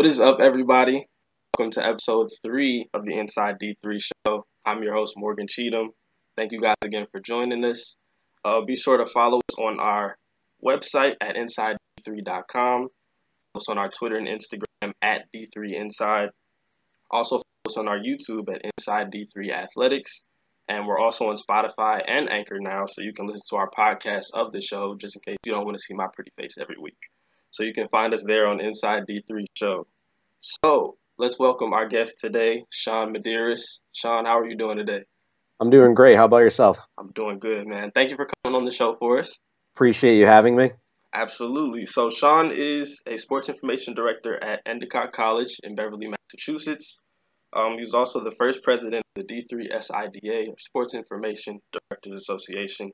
What is up, everybody? Welcome to episode three of the Inside D3 show. I'm your host, Morgan Cheatham. Thank you guys again for joining us. Uh, be sure to follow us on our website at InsideD3.com. Also on our Twitter and Instagram at D3Inside. Also follow us on our YouTube at Inside D3 Athletics. And we're also on Spotify and Anchor now, so you can listen to our podcast of the show just in case you don't want to see my pretty face every week. So you can find us there on Inside D3 Show. So let's welcome our guest today, Shawn Medeiros. Shawn, how are you doing today? I'm doing great. How about yourself? I'm doing good, man. Thank you for coming on the show for us. Appreciate you having me. Absolutely. So Shawn is a sports information director at Endicott College in Beverly, Massachusetts. Um, he was also the first president of the D3 SIDA, or Sports Information Directors Association.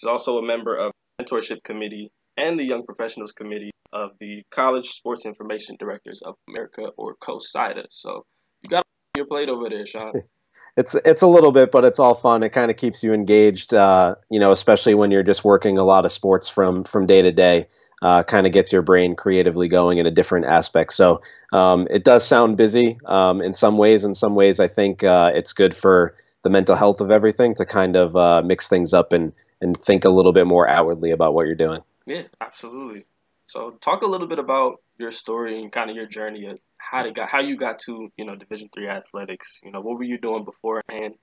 He's also a member of the Mentorship Committee and the Young Professionals Committee of the College Sports Information Directors of America, or COSIDA. So you got your plate over there, Shawn. it's it's a little bit, but it's all fun. It kind of keeps you engaged, uh, you know, especially when you're just working a lot of sports from from day to day uh, kind of gets your brain creatively going in a different aspect. So um, it does sound busy um, in some ways. In some ways, I think uh, it's good for the mental health of everything to kind of uh, mix things up and and think a little bit more outwardly about what you're doing. Yeah, absolutely. So talk a little bit about your story and kind of your journey of how to got how you got to you know Division three athletics. You know what were you doing beforehand?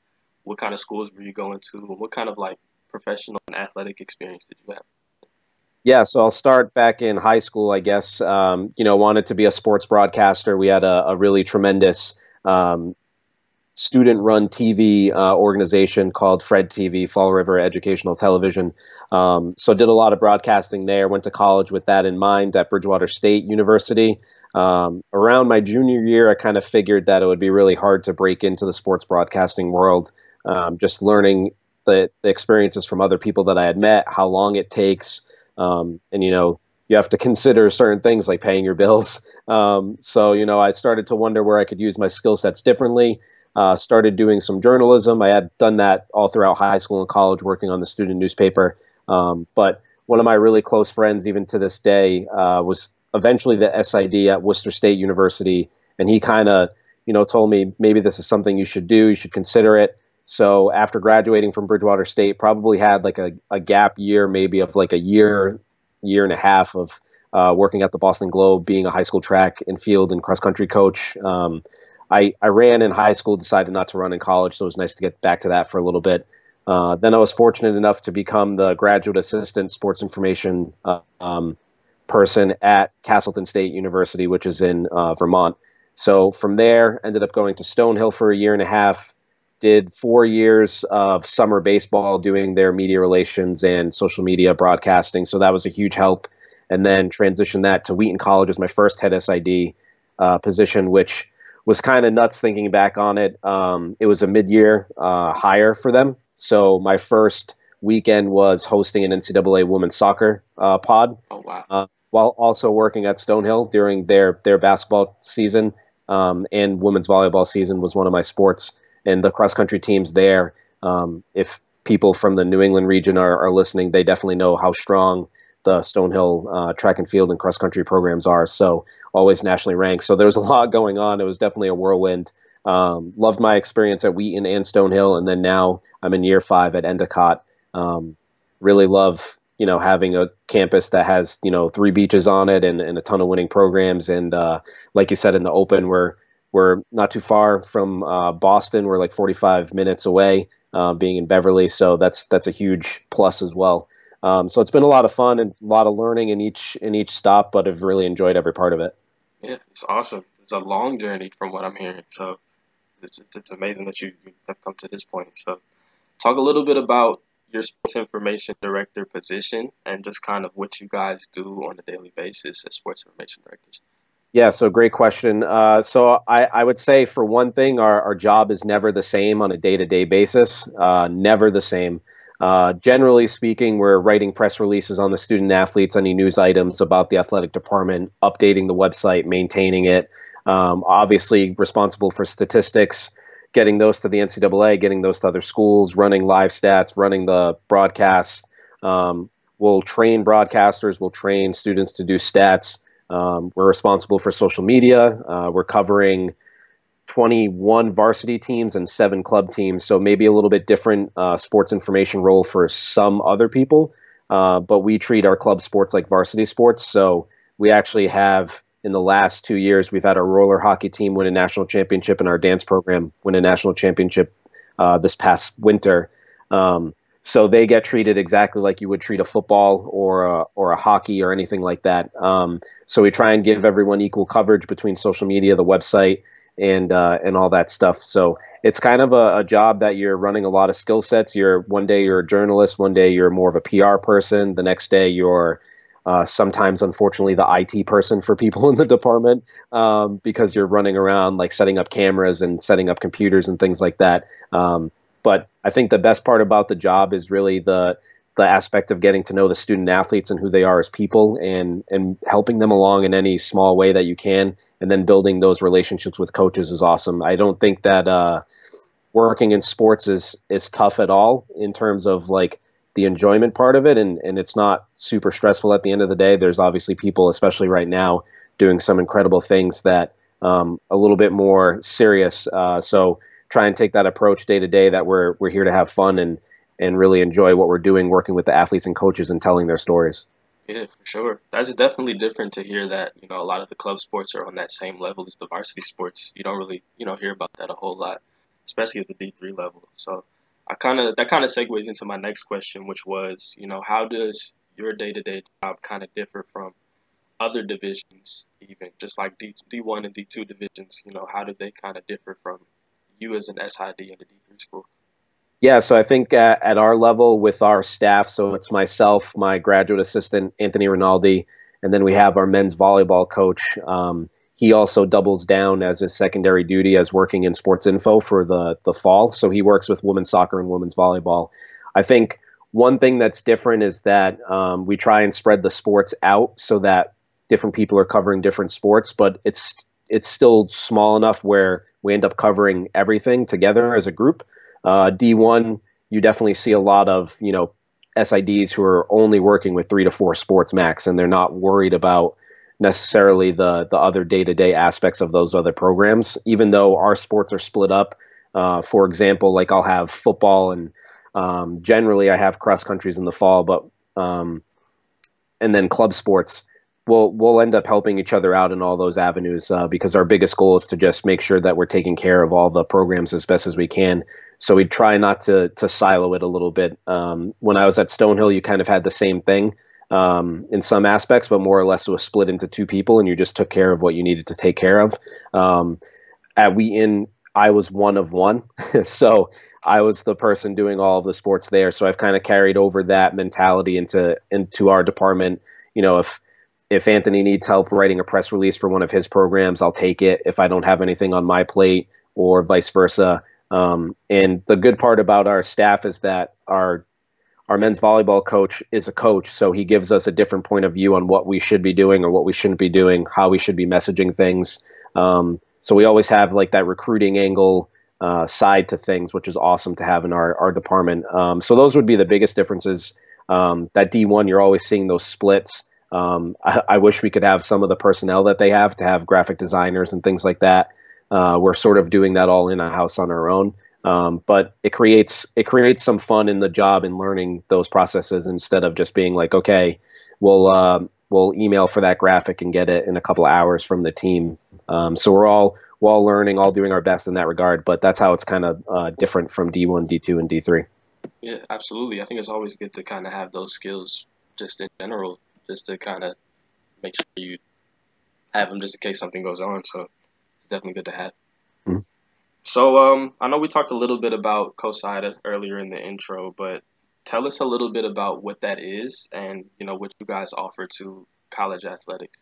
What kind of schools were you going to? What kind of like professional and athletic experience did you have? Yeah, so I'll start back in high school, I guess. Um, you know, wanted to be a sports broadcaster. We had a, a really tremendous um, student run TV uh, organization called Fred TV, Fall River Educational Television. Um, so did a lot of broadcasting there. Went to college with that in mind at Bridgewater State University. Um, around my junior year, I kind of figured that it would be really hard to break into the sports broadcasting world. Um, just learning the, the experiences from other people that I had met, how long it takes, um, and you know you have to consider certain things like paying your bills. Um, so you know I started to wonder where I could use my skill sets differently. Uh, started doing some journalism. I had done that all throughout high school and college, working on the student newspaper. Um, but one of my really close friends, even to this day, uh, was eventually the SID at Worcester State University, and he kind of you know told me maybe this is something you should do. You should consider it. So after graduating from Bridgewater State, probably had like a, a gap year, maybe of like a year, year and a half of uh, working at the Boston Globe, being a high school track and field and cross country coach. Um, I, I ran in high school, decided not to run in college, so it was nice to get back to that for a little bit. Uh, then I was fortunate enough to become the graduate assistant sports information uh, um, person at Castleton State University, which is in uh, Vermont. So from there, ended up going to Stonehill for a year and a half, did four years of summer baseball doing their media relations and social media broadcasting. So that was a huge help. And then transitioned that to Wheaton College as my first head SID uh, position, which was kind of nuts thinking back on it. Um, it was a mid year uh, hire for them. So my first weekend was hosting an NCAA women's soccer uh, pod. Oh, wow. Uh, while also working at Stonehill during their, their basketball season um, and women's volleyball season was one of my sports and the cross country teams there. Um, if people from the New England region are, are, listening, they definitely know how strong the Stonehill uh, track and field and cross country programs are. So always nationally ranked. So there was a lot going on. It was definitely a whirlwind. Um, loved my experience at Wheaton and Stonehill, and then now I'm in year five at Endicott. Um, really love you know having a campus that has you know three beaches on it and, and a ton of winning programs. And uh, like you said in the open, we're we're not too far from uh, Boston. We're like 45 minutes away, uh, being in Beverly, so that's that's a huge plus as well. Um, so it's been a lot of fun and a lot of learning in each in each stop, but I've really enjoyed every part of it. Yeah, it's awesome. It's a long journey from what I'm hearing, so it's, it's, it's amazing that you have come to this point. So, talk a little bit about your sports information director position and just kind of what you guys do on a daily basis as sports information directors. Yeah, so great question. Uh, so I, I, would say for one thing, our, our job is never the same on a day to day basis, uh, never the same. Uh, generally speaking, we're writing press releases on the student athletes, any news items about the athletic department, updating the website, maintaining it. Um, obviously, responsible for statistics, getting those to the NCAA, getting those to other schools, running live stats, running the broadcasts. Um, we'll train broadcasters, we'll train students to do stats Um, we're responsible for social media. Uh, we're covering 21 varsity teams and seven club teams, so maybe a little bit different uh, sports information role for some other people. Uh, but we treat our club sports like varsity sports. So we actually have in the last two years, we've had our roller hockey team win a national championship and our dance program win a national championship uh, this past winter. Um, so they get treated exactly like you would treat a football or a, or a hockey or anything like that. Um, so we try and give everyone equal coverage between social media, the website, and uh, and all that stuff. So it's kind of a, a, job that you're running a lot of skill sets. You're one day you're a journalist, one day you're more of a PR person, the next day you're uh, sometimes, unfortunately, the IT person for people in the department um, because you're running around like setting up cameras and setting up computers and things like that. Um, but I think the best part about the job is really the the aspect of getting to know the student athletes and who they are as people and and helping them along in any small way that you can and then building those relationships with coaches is awesome. I don't think that uh, working in sports is is tough at all in terms of like the enjoyment part of it and, and it's not super stressful at the end of the day. There's obviously people, especially right now, doing some incredible things that um, a little bit more serious. Uh, so try and take that approach day to day that we're we're here to have fun and and really enjoy what we're doing, working with the athletes and coaches and telling their stories. Yeah, for sure. That's definitely different to hear that, you know, a lot of the club sports are on that same level as the varsity sports. You don't really, you know, hear about that a whole lot, especially at the D3 level. So I kind of that kind of segues into my next question, which was, you know, how does your day to day job kind of differ from other divisions, even just like D D one and D two divisions? You know, how do they kind of differ from you as an SID in a D three school? Yeah, so I think at, at our level with our staff, so it's myself, my graduate assistant Anthony Rinaldi, and then we have our men's volleyball coach. Um, he also doubles down as his secondary duty as working in sports info for the the fall. So he works with women's soccer and women's volleyball. I think one thing that's different is that um, we try and spread the sports out so that different people are covering different sports, but it's it's still small enough where we end up covering everything together as a group. Uh, D1, you definitely see a lot of you know SIDs who are only working with three to four sports max, and they're not worried about necessarily the the other day to day aspects of those other programs. Even though our sports are split up, uh, for example, like I'll have football and um, generally I have cross countries in the fall, but um, and then club sports. We'll we'll end up helping each other out in all those avenues uh, because our biggest goal is to just make sure that we're taking care of all the programs as best as we can. So we try not to to silo it a little bit. Um, when I was at Stonehill, you kind of had the same thing um, in some aspects, but more or less it was split into two people, and you just took care of what you needed to take care of. Um, at Wheaton, I was one of one, so I was the person doing all of the sports there. So I've kind of carried over that mentality into into our department. You know, if if Anthony needs help writing a press release for one of his programs, I'll take it. If I don't have anything on my plate, or vice versa. Um, and the good part about our staff is that our our men's volleyball coach is a coach, so he gives us a different point of view on what we should be doing or what we shouldn't be doing, how we should be messaging things. Um, so we always have like that recruiting angle uh, side to things, which is awesome to have in our our department. Um, so those would be the biggest differences. Um, that D1, you're always seeing those splits. Um, I, I, wish we could have some of the personnel that they have to have graphic designers and things like that. Uh, we're sort of doing that all in a house on our own. Um, but it creates it creates some fun in the job and learning those processes instead of just being like, okay, we'll uh, we'll email for that graphic and get it in a couple hours from the team. Um, so we're all we're all learning, all doing our best in that regard. But that's how it's kind of uh, different from D1, D2, and D3. Yeah, absolutely. I think it's always good to kind of have those skills just in general, just to kind of make sure you have them just in case something goes on. So it's definitely good to have. Mm-hmm. So um, I know we talked a little bit about COSIDA earlier in the intro, but tell us a little bit about what that is and you know what you guys offer to college athletics.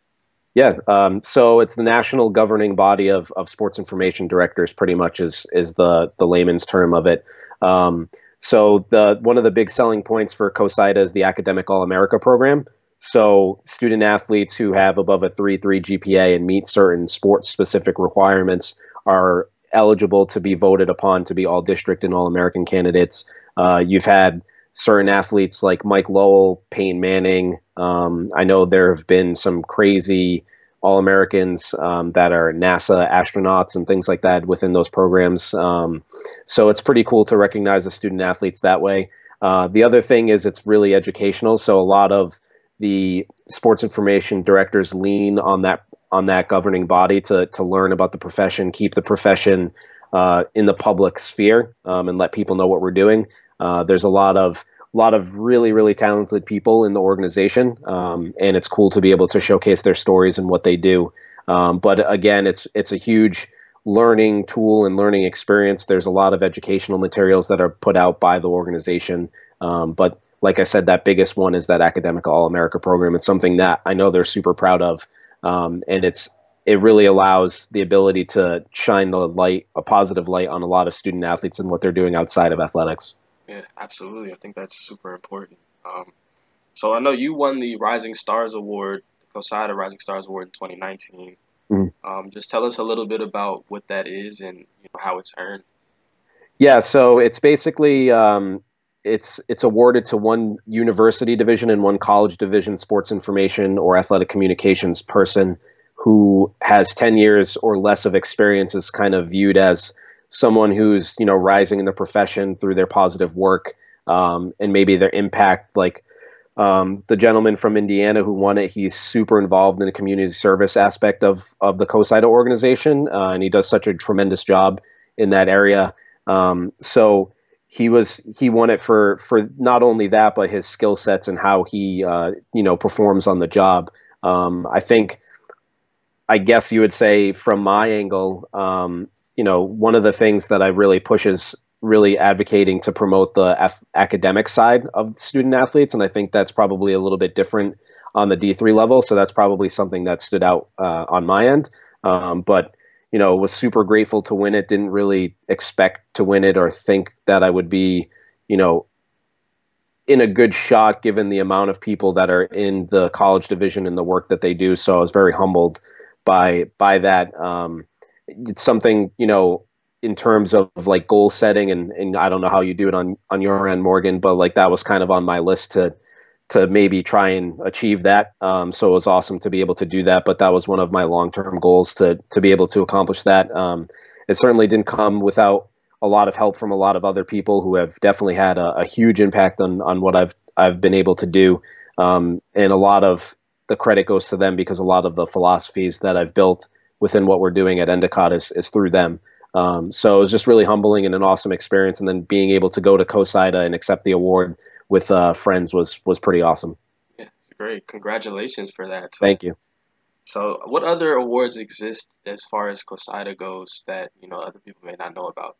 Yeah, um, so it's the national governing body of, of sports information directors. Pretty much is is the the layman's term of it. Um, so the one of the big selling points for COSIDA is the Academic All America program. So student athletes who have above a three three GPA and meet certain sports specific requirements are eligible to be voted upon to be all district and all American candidates. Uh, you've had certain athletes like Mike Lowell, Peyton Manning. Um, I know there have been some crazy All Americans um, that are NASA astronauts and things like that within those programs. Um, so it's pretty cool to recognize the student athletes that way. Uh, the other thing is it's really educational. So a lot of the sports information directors lean on that on that governing body to to learn about the profession, keep the profession uh, in the public sphere, um, and let people know what we're doing. Uh, there's a lot of lot of really really talented people in the organization, um, and it's cool to be able to showcase their stories and what they do. Um, but again, it's it's a huge learning tool and learning experience. There's a lot of educational materials that are put out by the organization, um, but like I said, that biggest one is that academic All America program. It's something that I know they're super proud of, um, and it's it really allows the ability to shine the light, a positive light, on a lot of student athletes and what they're doing outside of athletics. Yeah, absolutely. I think that's super important. Um, so I know you won the Rising Stars Award, the COSIDA Rising Stars Award in 2019. Mm-hmm. Um, just tell us a little bit about what that is and you know, how it's earned. Yeah, so it's basically um, it's it's awarded to one university division and one college division sports information or athletic communications person who has 10 years or less of experience is kind of viewed as someone who's you know rising in the profession through their positive work um, and maybe their impact like um, the gentleman from Indiana who won it, he's super involved in the community service aspect of of the COSIDA organization, uh, and he does such a tremendous job in that area. Um, so he was he won it for for not only that, but his skill sets and how he uh, you know performs on the job. Um, I think, I guess you would say from my angle, um, you know, one of the things that I really push is really advocating to promote the af- academic side of student athletes, and I think that's probably a little bit different on the D three level. So that's probably something that stood out uh, on my end. Um, but you know, was super grateful to win it. Didn't really expect to win it or think that I would be, you know, in a good shot given the amount of people that are in the college division and the work that they do. So I was very humbled by by that. Um, it's something you know in terms of, like goal setting and, and I don't know how you do it on on your end, Morgan, but like that was kind of on my list to to maybe try and achieve that. Um, so it was awesome to be able to do that. But that was one of my long term goals to to be able to accomplish that. Um, it certainly didn't come without a lot of help from a lot of other people who have definitely had a, a huge impact on on what I've I've been able to do. Um, and a lot of the credit goes to them because a lot of the philosophies that I've built within what we're doing at Endicott is, is through them. Um, so it was just really humbling and an awesome experience. And then being able to go to COSIDA and accept the award with uh, friends was was pretty awesome. Yeah, great. Congratulations for that. Thank you. So, what other awards exist as far as COSIDA goes that you know other people may not know about?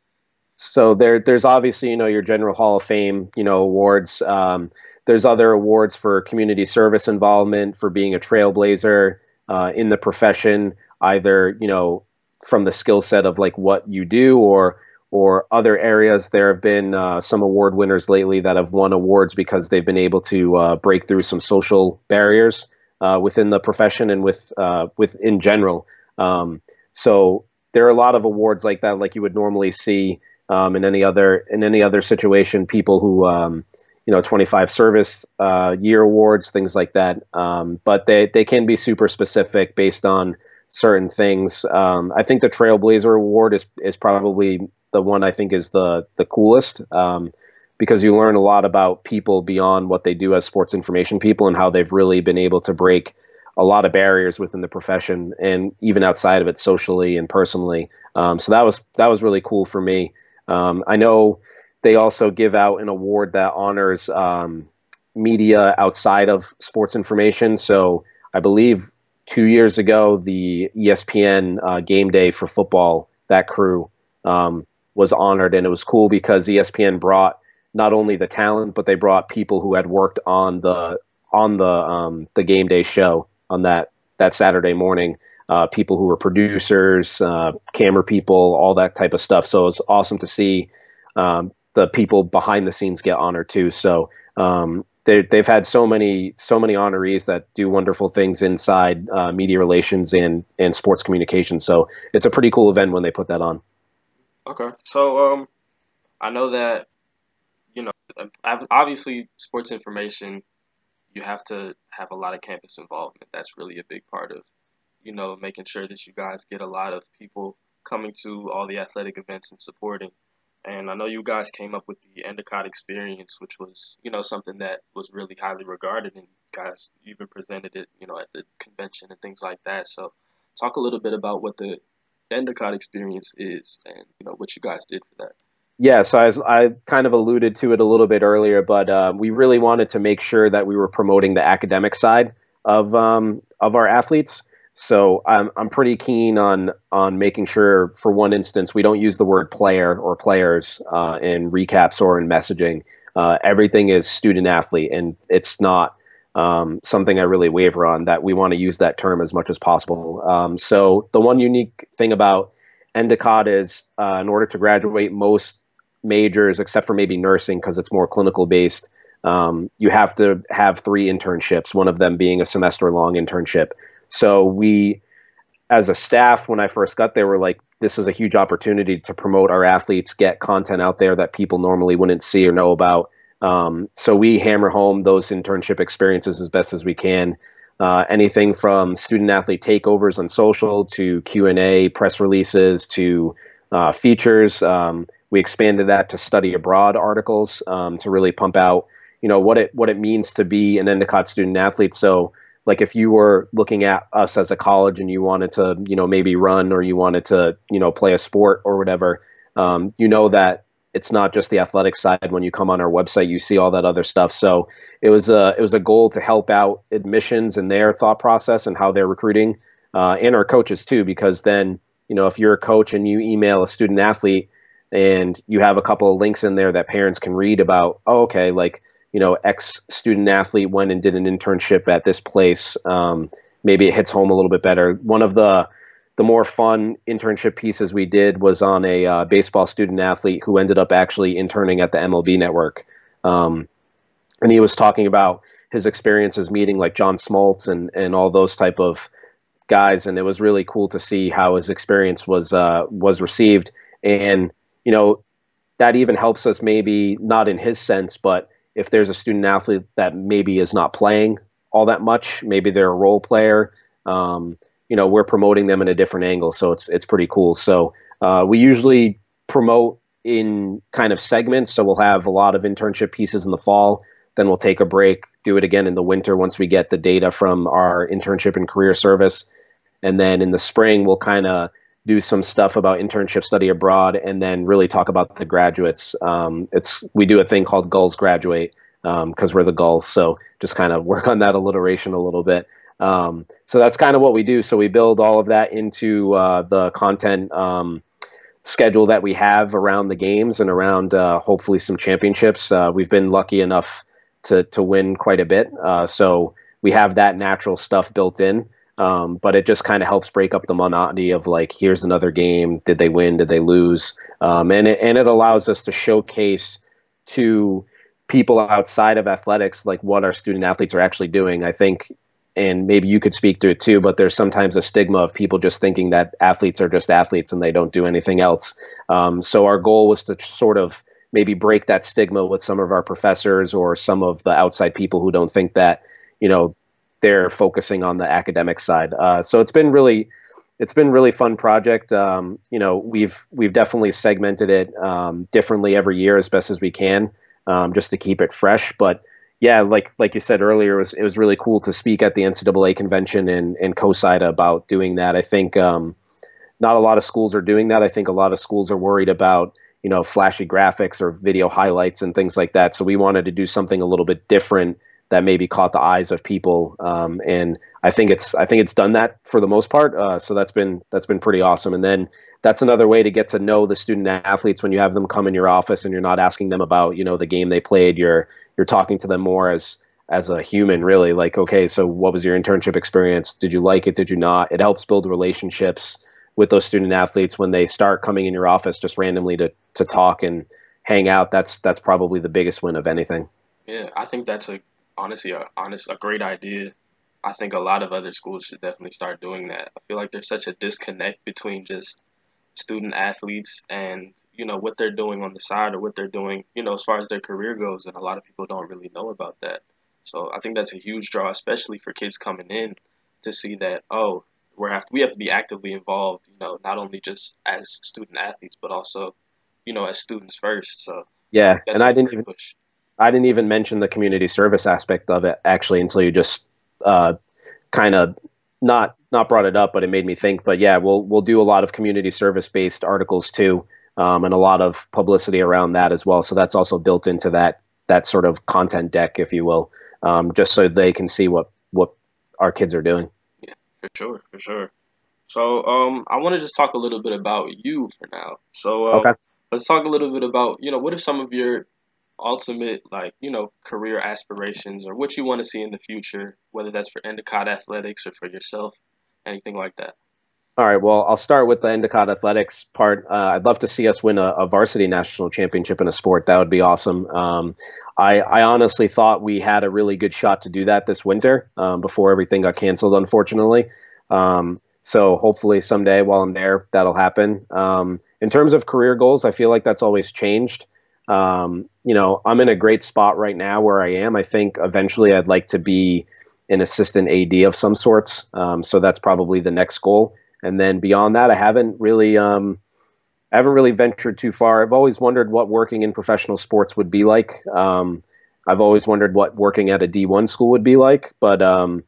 So there, there's obviously you know your general Hall of Fame you know awards. Um, there's other awards for community service involvement, for being a trailblazer uh, in the profession, either you know from the skill set of like what you do or or other areas. There have been uh, some award winners lately that have won awards because they've been able to uh, break through some social barriers uh, within the profession and with uh, with in general. Um, so there are a lot of awards like that, like you would normally see um, in any other in any other situation. People who um, you know 25 service uh, year awards, things like that. Um, but they they can be super specific based on certain things. Um, I think the Trailblazer Award is is probably the one I think is the the coolest um, because you learn a lot about people beyond what they do as sports information people and how they've really been able to break a lot of barriers within the profession and even outside of it socially and personally. Um, so that was that was really cool for me. Um, I know they also give out an award that honors um, media outside of sports information. So I believe two years ago, the ESPN uh, game day for football, that crew um, was honored, and it was cool because ESPN brought not only the talent, but they brought people who had worked on the on the um, the game day show on that that Saturday morning. Uh, people who were producers, uh, camera people, all that type of stuff. So it was awesome to see um, the people behind the scenes get honored too. So um, they've had so many so many honorees that do wonderful things inside uh, media relations and and sports communication. So it's a pretty cool event when they put that on. Okay, so um, I know that you know obviously sports information you have to have a lot of campus involvement. That's really a big part of you know, making sure that you guys get a lot of people coming to all the athletic events and supporting. And I know you guys came up with the Endicott experience, which was, you know, something that was really highly regarded, and guys even presented it, you know, at the convention and things like that. So, talk a little bit about what the Endicott experience is, and you know what you guys did for that. Yeah, so I, I kind of alluded to it a little bit earlier, but uh, we really wanted to make sure that we were promoting the academic side of um, of our athletes. So I'm I'm pretty keen on on making sure, for one instance, we don't use the word player or players uh, in recaps or in messaging. Uh, everything is student athlete, and it's not um, something I really waver on. That we want to use that term as much as possible. Um, so the one unique thing about Endicott is, uh, in order to graduate most majors, except for maybe nursing, because it's more clinical based, um, you have to have three internships. One of them being a semester long internship. So we, as a staff, when I first got there, were like, this is a huge opportunity to promote our athletes, get content out there that people normally wouldn't see or know about. Um, so we hammer home those internship experiences as best as we can. Uh, anything from student athlete takeovers on social to Q and A, press releases to uh, features. Um, we expanded that to study abroad articles um, to really pump out, you know, what it what it means to be an Endicott student athlete. So like if you were looking at us as a college and you wanted to you know maybe run or you wanted to you know play a sport or whatever um, you know that it's not just the athletic side when you come on our website you see all that other stuff. So it was a it was a goal to help out admissions and their thought process and how they're recruiting uh, and our coaches too because then you know if you're a coach and you email a student athlete and you have a couple of links in there that parents can read about oh okay like you know, ex student athlete went and did an internship at this place. Um, maybe it hits home a little bit better. One of the the more fun internship pieces we did was on a uh, baseball student athlete who ended up actually interning at the MLB network. Um, and he was talking about his experiences meeting like John Smoltz and, and all those type of guys. And it was really cool to see how his experience was, uh, was received. And, you know, that even helps us maybe not in his sense, but if there's a student athlete that maybe is not playing all that much, maybe they're a role player. Um, you know, we're promoting them in a different angle, so it's it's pretty cool. So uh, we usually promote in kind of segments. So we'll have a lot of internship pieces in the fall. Then we'll take a break, do it again in the winter once we get the data from our internship and career service. And then in the spring, we'll kind of do some stuff about internship study abroad and then really talk about the graduates. Um, it's we do a thing called Gulls Graduate because um, we're the Gulls, so just kind of work on that alliteration a little bit. Um, so that's kind of what we do. So we build all of that into uh, the content um, schedule that we have around the games and around uh, hopefully some championships. Uh, we've been lucky enough to to win quite a bit, uh, so we have that natural stuff built in. Um, but it just kind of helps break up the monotony of like, here's another game. Did they win? Did they lose? Um, and it, and it allows us to showcase to people outside of athletics like what our student athletes are actually doing. I think, and maybe you could speak to it too. But there's sometimes a stigma of people just thinking that athletes are just athletes and they don't do anything else. Um, so our goal was to sort of maybe break that stigma with some of our professors or some of the outside people who don't think that you know they're focusing on the academic side. Uh, so it's been really it's been really fun project. Um, you know, we've we've definitely segmented it um, differently every year as best as we can, um, just to keep it fresh. But yeah, like like you said earlier, it was it was really cool to speak at the NCAA convention and and COSIDA about doing that. I think um, not a lot of schools are doing that. I think a lot of schools are worried about you know flashy graphics or video highlights and things like that. So we wanted to do something a little bit different that maybe caught the eyes of people. Um, and I think it's I think it's done that for the most part. Uh, so that's been that's been pretty awesome. And then that's another way to get to know the student athletes when you have them come in your office and you're not asking them about you know the game they played. You're you're talking to them more as as a human really like okay so what was your internship experience did you like it did you not it helps build relationships with those student athletes when they start coming in your office just randomly to to talk and hang out that's that's probably the biggest win of anything yeah i think that's a honestly a honest a great idea. I think a lot of other schools should definitely start doing that. I feel like there's such a disconnect between just student athletes and you know what they're doing on the side or what they're doing you know as far as their career goes and a lot of people don't really know about that so i think that's a huge draw especially for kids coming in to see that oh we have to, we have to be actively involved. You know, not only just as student athletes, but also, you know, as students first. So yeah, and I didn't even push. I didn't even mention the community service aspect of it actually until you just uh, kind of not not brought it up, but it made me think. But yeah, we'll we'll do a lot of community service based articles too, um, and a lot of publicity around that as well. So that's also built into that that sort of content deck, if you will, um, just so they can see what what our kids are doing. Yeah, for sure, for sure. So um, I want to just talk a little bit about you for now. So uh, okay. let's talk a little bit about you know what are some of your ultimate like you know career aspirations or what you want to see in the future, whether that's for Endicott athletics or for yourself, anything like that. All right. Well, I'll start with the Endicott athletics part. Uh, I'd love to see us win a, a, varsity national championship in a sport. That would be awesome. Um, I, I, honestly thought we had a really good shot to do that this winter um, before everything got canceled, unfortunately. Um, so hopefully someday while I'm there, that'll happen. Um, in terms of career goals, I feel like that's always changed. Um, you know, I'm in a great spot right now where I am. I think eventually I'd like to be an assistant AD of some sorts. Um, so that's probably the next goal. And then beyond that, I haven't really, um, I haven't really ventured too far. I've always wondered what working in professional sports would be like. Um, I've always wondered what working at a D1 school would be like, but um,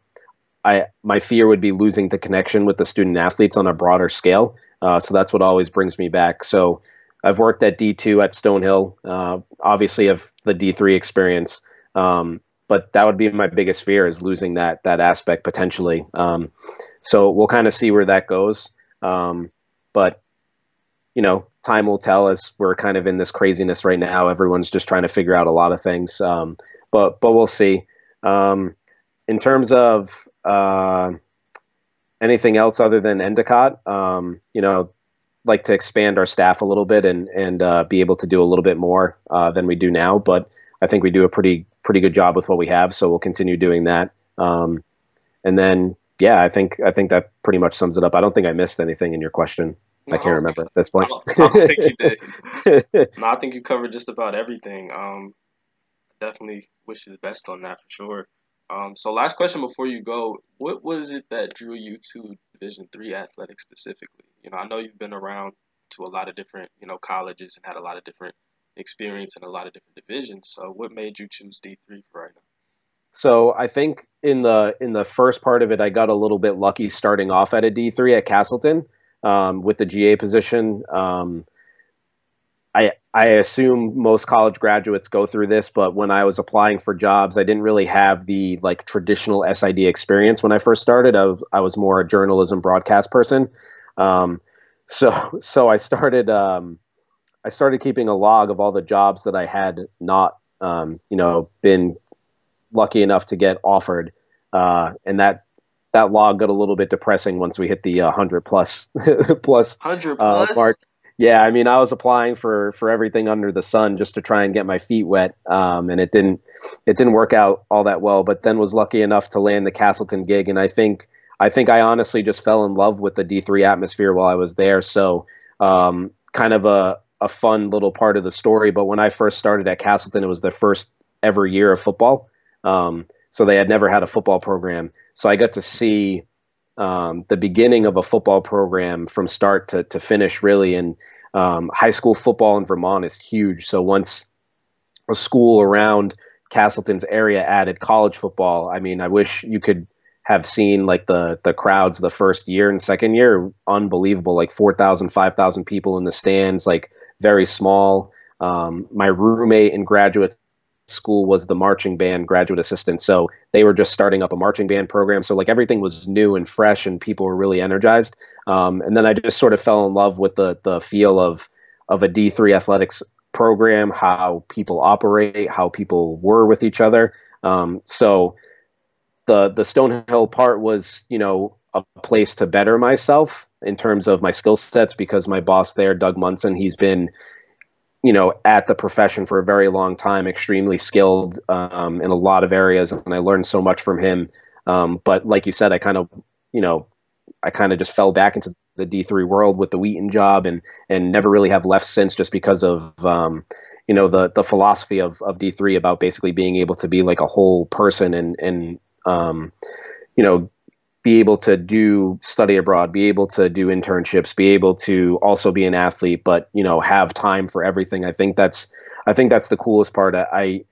I my fear would be losing the connection with the student athletes on a broader scale. Uh, so that's what always brings me back. So I've worked at D2 at Stonehill. Uh, obviously, of the D3 experience, um, but that would be my biggest fear is losing that that aspect potentially. Um, so we'll kind of see where that goes. Um, but you know, time will tell as we're kind of in this craziness right now. Everyone's just trying to figure out a lot of things. Um, but but we'll see. Um, in terms of uh, anything else other than Endicott, um, you know, like to expand our staff a little bit and and uh, be able to do a little bit more uh, than we do now. But I think we do a pretty pretty good job with what we have, so we'll continue doing that. Um, and then yeah, I think I think that pretty much sums it up. I don't think I missed anything in your question. No, I can't remember at this point. I don't, I don't think you did. no, I think you covered just about everything. Um, definitely wish you the best on that for sure. Um, so last question before you go, what was it that drew you to Division three athletics specifically? You know, I know you've been around to a lot of different, you know, colleges and had a lot of different experience in a lot of different divisions. So what made you choose D three for right now? So I think in the in the first part of it, I got a little bit lucky starting off at a D three at Castleton um, with the GA position. Um, I I assume most college graduates go through this, but when I was applying for jobs, I didn't really have the like traditional SID experience when I first started. I I was more a journalism broadcast person. Um, so so I started um, I started keeping a log of all the jobs that I had not um, you know been lucky enough to get offered, uh, and that that log got a little bit depressing once we hit the uh, hundred plus plus, hundred uh, plus? mark yeah, I mean, I was applying for for everything under the sun just to try and get my feet wet, um, and it didn't it didn't work out all that well. But then was lucky enough to land the Castleton gig, and I think I think I honestly just fell in love with the D three atmosphere while I was there. So um, kind of a a fun little part of the story. But when I first started at Castleton, it was the first ever year of football, um, so they had never had a football program. So I got to see um, the beginning of a football program from start to, to finish, really. And um, high school football in Vermont is huge. So once a school around Castleton's area added college football, I mean, I wish you could have seen like the the crowds the first year and second year unbelievable like 4000 5000 people in the stands like very small um, my roommate in graduate school was the marching band graduate assistant. So they were just starting up a marching band program. So like everything was new and fresh, and people were really energized. Um, and then I just sort of fell in love with the the feel of of a D three athletics program, how people operate, how people were with each other. Um, so the the Stonehill part was you know a place to better myself in terms of my skill sets because my boss there, Doug Munson, he's been you know, at the profession for a very long time, extremely skilled um, in a lot of areas, and I learned so much from him. Um, but like you said, I kind of, you know, I kind of just fell back into the D three world with the Wheaton job, and and never really have left since, just because of um, you know the the philosophy of of D three about basically being able to be like a whole person and and um, you know be able to do study abroad, be able to do internships, be able to also be an athlete, but you know have time for everything. I think that's I think that's the coolest part. I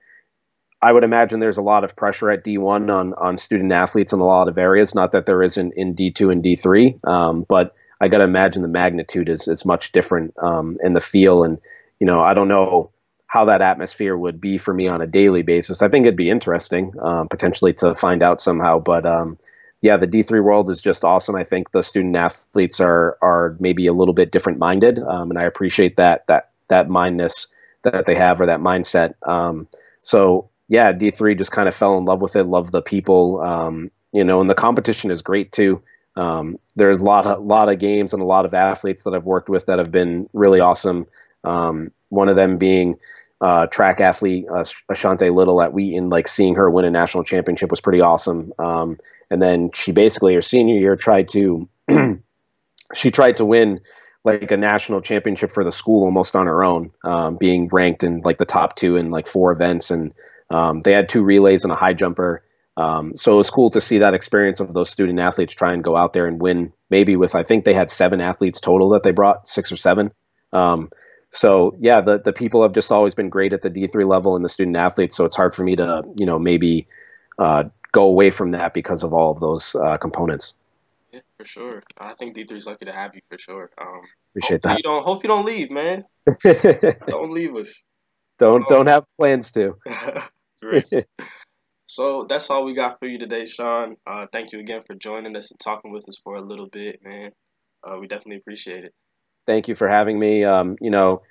I would imagine there's a lot of pressure at D1 on on student athletes in a lot of areas. Not that there isn't in D2 and D3, um, but I got to imagine the magnitude is is much different um, in the feel. And you know, I don't know how that atmosphere would be for me on a daily basis. I think it'd be interesting um, potentially to find out somehow. But um, yeah, the D3 world is just awesome. I think the student athletes are are maybe a little bit different minded, um, and I appreciate that that that mindness that they have or that mindset. Um, so yeah, D3 just kind of fell in love with it, love the people, um, you know, and the competition is great too. Um, there's a lot of lot of games and a lot of athletes that I've worked with that have been really awesome. Um, one of them being uh, track athlete uh, Ashante Little at Wheaton. Like seeing her win a national championship was pretty awesome. Um, and then she basically her senior year tried to she tried to win like a national championship for the school almost on her own, um, being ranked in like the top two in like four events and um, they had two relays and a high jumper. Um, so it was cool to see that experience of those student athletes try and go out there and win. Maybe with I think they had seven athletes total that they brought, six or seven. Um, so yeah, the the people have just always been great at the D three level and the student athletes. So it's hard for me to you know maybe uh, go away from that because of all of those uh, components. Yeah, for sure. I think D three is lucky to have you for sure. Um, Appreciate that. You don't hope you don't leave, man. don't leave us. Don't um, don't have plans to. So that's all we got for you today, Shawn. Uh, thank you again for joining us and talking with us for a little bit, man. Uh, we definitely appreciate it. Thank you for having me. Um, you know,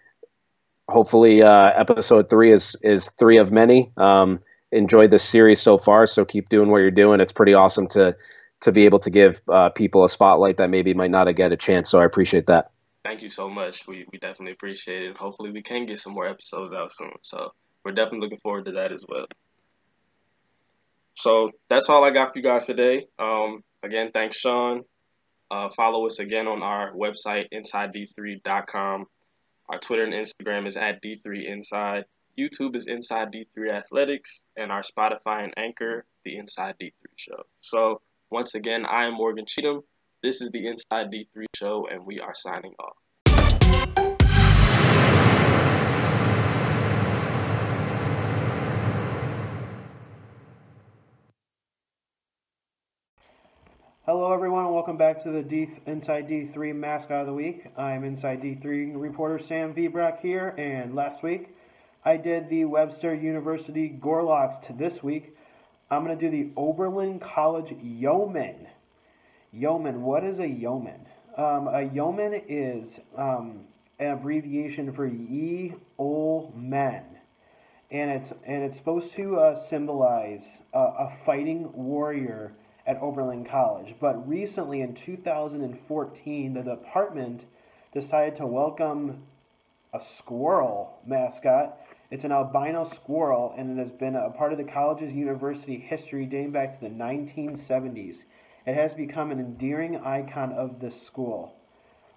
hopefully, uh, episode three is is three of many. Um, enjoyed this series so far, so keep doing what you're doing. It's pretty awesome to to be able to give uh, people a spotlight that maybe might not get a chance. So I appreciate that. Thank you so much. We we definitely appreciate it. Hopefully, we can get some more episodes out soon. So we're definitely looking forward to that as well. So that's all I got for you guys today. Um, again, thanks, Shawn. Uh, follow us again on our website, InsideD3.com. Our Twitter and Instagram is at D3Inside. YouTube is Inside D3 Athletics, and our Spotify and Anchor, the Inside D3 Show. So, once again, I am Morgan Cheatham. This is the Inside D3 Show, and we are signing off. Hello, everyone, welcome back to the D Inside D3 Mascot of the Week. I'm Inside D3 reporter Sam Vibrak here, and last week I did the Webster University Gorloks To this week, I'm going to do the Oberlin College Yeoman. Yeoman, what is a yeoman? Um, a yeoman is um, an abbreviation for Ye Ol Men, and it's and it's supposed to uh, symbolize uh, a fighting warrior at Oberlin College. But recently, in 2014, the department decided to welcome a squirrel mascot. It's an albino squirrel, and it has been a part of the college's university history dating back to the 1970s. It has become an endearing icon of this school.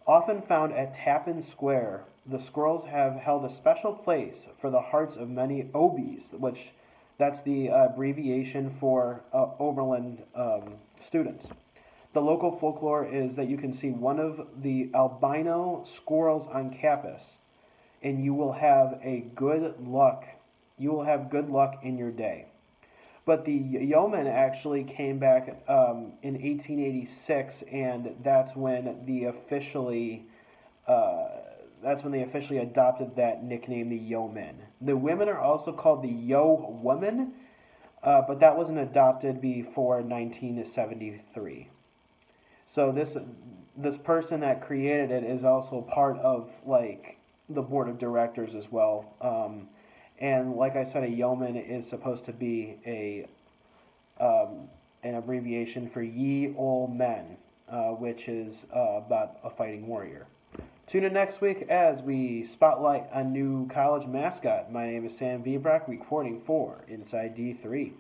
Often found at Tappan Square, the squirrels have held a special place for the hearts of many Obies, which that's the uh, abbreviation for uh, Oberlin um, students. The local folklore is that you can see one of the albino squirrels on campus, and you will have a good luck. You will have good luck in your day. But the yeoman actually came back um, in 1886, and that's when the officially uh, that's when they officially adopted that nickname, the Yeomen. The women are also called the Yo Women, uh, but that wasn't adopted before 1973. So this this person that created it is also part of like the board of directors as well. Um, and like I said, a yeoman is supposed to be a um, an abbreviation for Ye Ol Men, uh, which is uh, about a fighting warrior. Tune in next week as we spotlight a new college mascot. My name is Sam Vibrak, reporting for Inside D3.